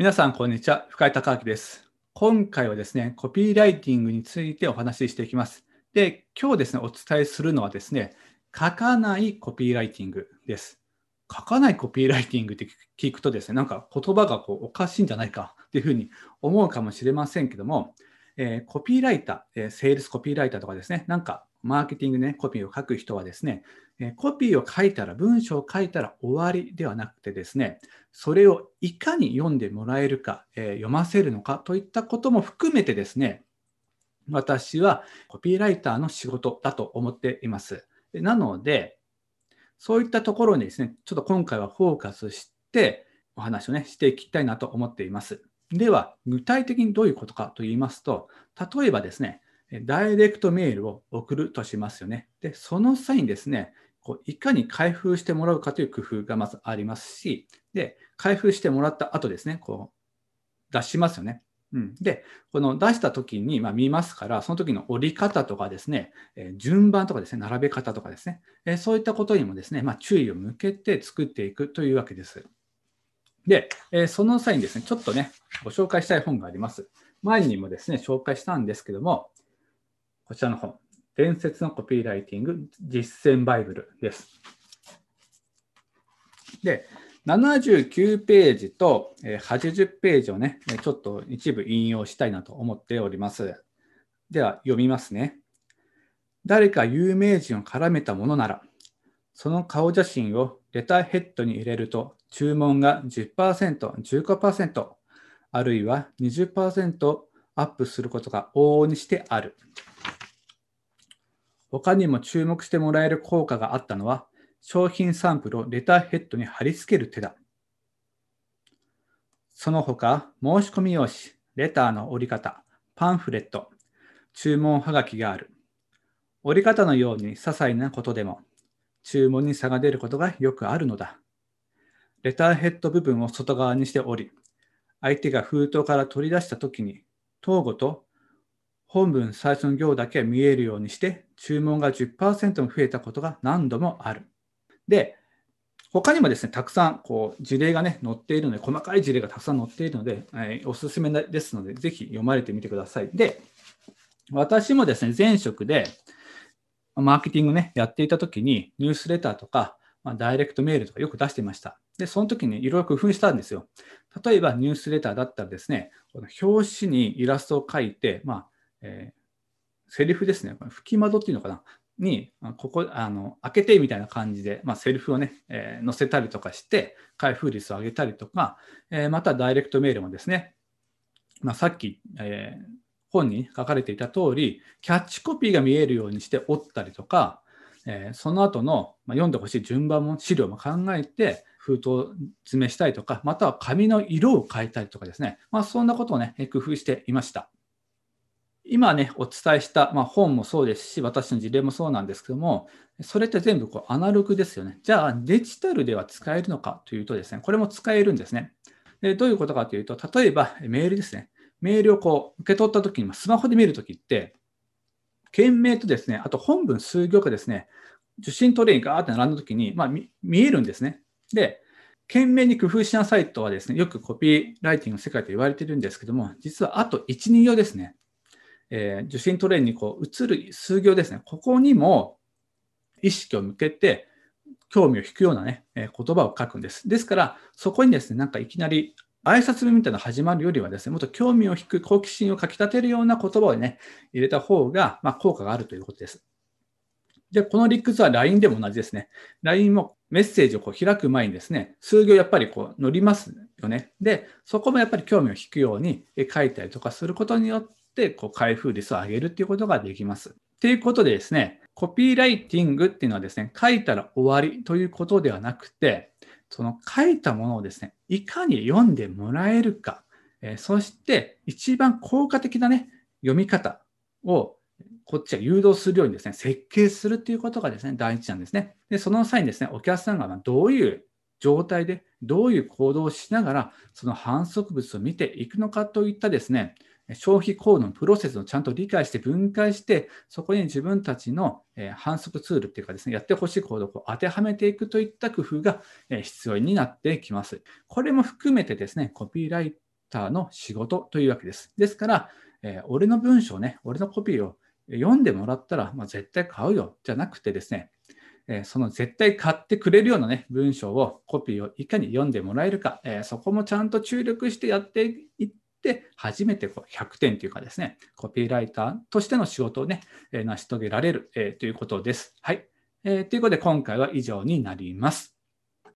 皆さん、こんにちは。深井隆明です。今回はですね、コピーライティングについてお話ししていきます。で、今日ですね、お伝えするのはですね、書かないコピーライティングです。書かないコピーライティングって聞くとですね、なんか言葉がこうおかしいんじゃないかっていうふうに思うかもしれませんけども、えー、コピーライター、えー、セールスコピーライターとかですね、なんかマーケティングね、コピーを書く人はですね、コピーを書いたら、文章を書いたら終わりではなくてですね、それをいかに読んでもらえるか、読ませるのかといったことも含めてですね、私はコピーライターの仕事だと思っています。なので、そういったところにですね、ちょっと今回はフォーカスしてお話をね、していきたいなと思っています。では、具体的にどういうことかと言いますと、例えばですね、ダイレクトメールを送るとしますよね。で、その際にですね、こういかに開封してもらうかという工夫がまずありますし、で、開封してもらった後ですね、こう出しますよね。うん、で、この出した時に、ま、見ますから、その時の折り方とかですね、え順番とかですね、並べ方とかですね、えそういったことにもですね、まあ、注意を向けて作っていくというわけです。で、えその際にですね、ちょっとね、ご紹介したい本があります。前にもですね、紹介したんですけども、こちらの本、伝説のコピーライティング実践バイブルです。で、79ページと80ページをね、ちょっと一部引用したいなと思っております。では、読みますね。誰か有名人を絡めたものなら、その顔写真をレターヘッドに入れると、注文が10%、15%、あるいは20%アップすることが往々にしてある。他にも注目してもらえる効果があったのは、商品サンプルをレターヘッドに貼り付ける手だ。その他、申し込み用紙、レターの折り方、パンフレット、注文はがきがある。折り方のように些細なことでも、注文に差が出ることがよくあるのだ。レターヘッド部分を外側にしており、相手が封筒から取り出したときに、頭語と本文最初の行だけ見えるようにして、注文が10%も増えたことが何度もある。で、他にもですね、たくさんこう事例がね、載っているので、細かい事例がたくさん載っているので、えー、おすすめですので、ぜひ読まれてみてください。で、私もですね、前職で、マーケティングね、やっていたときに、ニュースレターとか、まあ、ダイレクトメールとかよく出していました。で、その時にいろいろ工夫したんですよ。例えば、ニュースレターだったらですね、この表紙にイラストを描いて、まあ、えー、セリフですね、吹き窓っていうのかな、に、ここ、あの、開けてみたいな感じで、まあ、セリフをね、えー、載せたりとかして、開封率を上げたりとか、えー、またダイレクトメールもですね、まあ、さっき、えー、本に書かれていた通り、キャッチコピーが見えるようにして折ったりとか、えー、その後の、まあ、読んでほしい順番も資料も考えて、封筒詰めしたりとか、または紙の色を変えたりとかですね、まあ、そんなことをね、工夫していました。今ね、お伝えした、まあ、本もそうですし、私の事例もそうなんですけども、それって全部こうアナログですよね。じゃあ、デジタルでは使えるのかというとですね、これも使えるんですね。でどういうことかというと、例えばメールですね。メールをこう受け取ったときに、スマホで見るときって、件名とですね、あと本文数行がですね、受信トレイにガーって並んだときに、まあ、見えるんですね。で、件名に工夫しなさいとはですね、よくコピーライティングの世界と言われてるんですけども、実はあと1、2行ですね。えー、受信トレインにこう移る数行ですね、ここにも意識を向けて、興味を引くようなね、えー、言葉を書くんです。ですから、そこにですね、なんかいきなり挨拶みたいなの始まるよりはですね、もっと興味を引く好奇心をかきたてるような言葉をね、入れた方が、まあ、効果があるということです。で、この理屈は LINE でも同じですね。LINE もメッセージをこう開く前にですね、数行やっぱりこう乗りますよね。で、そこもやっぱり興味を引くように書いたりとかすることによってて、こう開封率を上げるっていうことができます。ということでですね、コピーライティングっていうのはですね、書いたら終わりということではなくて、その書いたものをですね、いかに読んでもらえるか、えそして一番効果的なね、読み方をこっちは誘導するようにですね、設計するっていうことがですね、第一なんですね。で、その際にですね、お客さんがどういう状態で、どういう行動をしながら、その反則物を見ていくのかといったですね、消費行動のプロセスをちゃんと理解して分解して、そこに自分たちの反則ツールっていうかですね、やってほしい行動を当てはめていくといった工夫が必要になってきます。これも含めてですね、コピーライターの仕事というわけです。ですから、え、俺の文章ね、俺のコピーを読んでもらったら、まあ、絶対買うよじゃなくてですね、え、その絶対買ってくれるようなね、文章を、コピーをいかに読んでもらえるか、え、そこもちゃんと注力してやっていって、初めてこう100点というかですね、コピーライターとしての仕事をね、え成し遂げられる、えということです。はい。えー、ということで、今回は以上になります。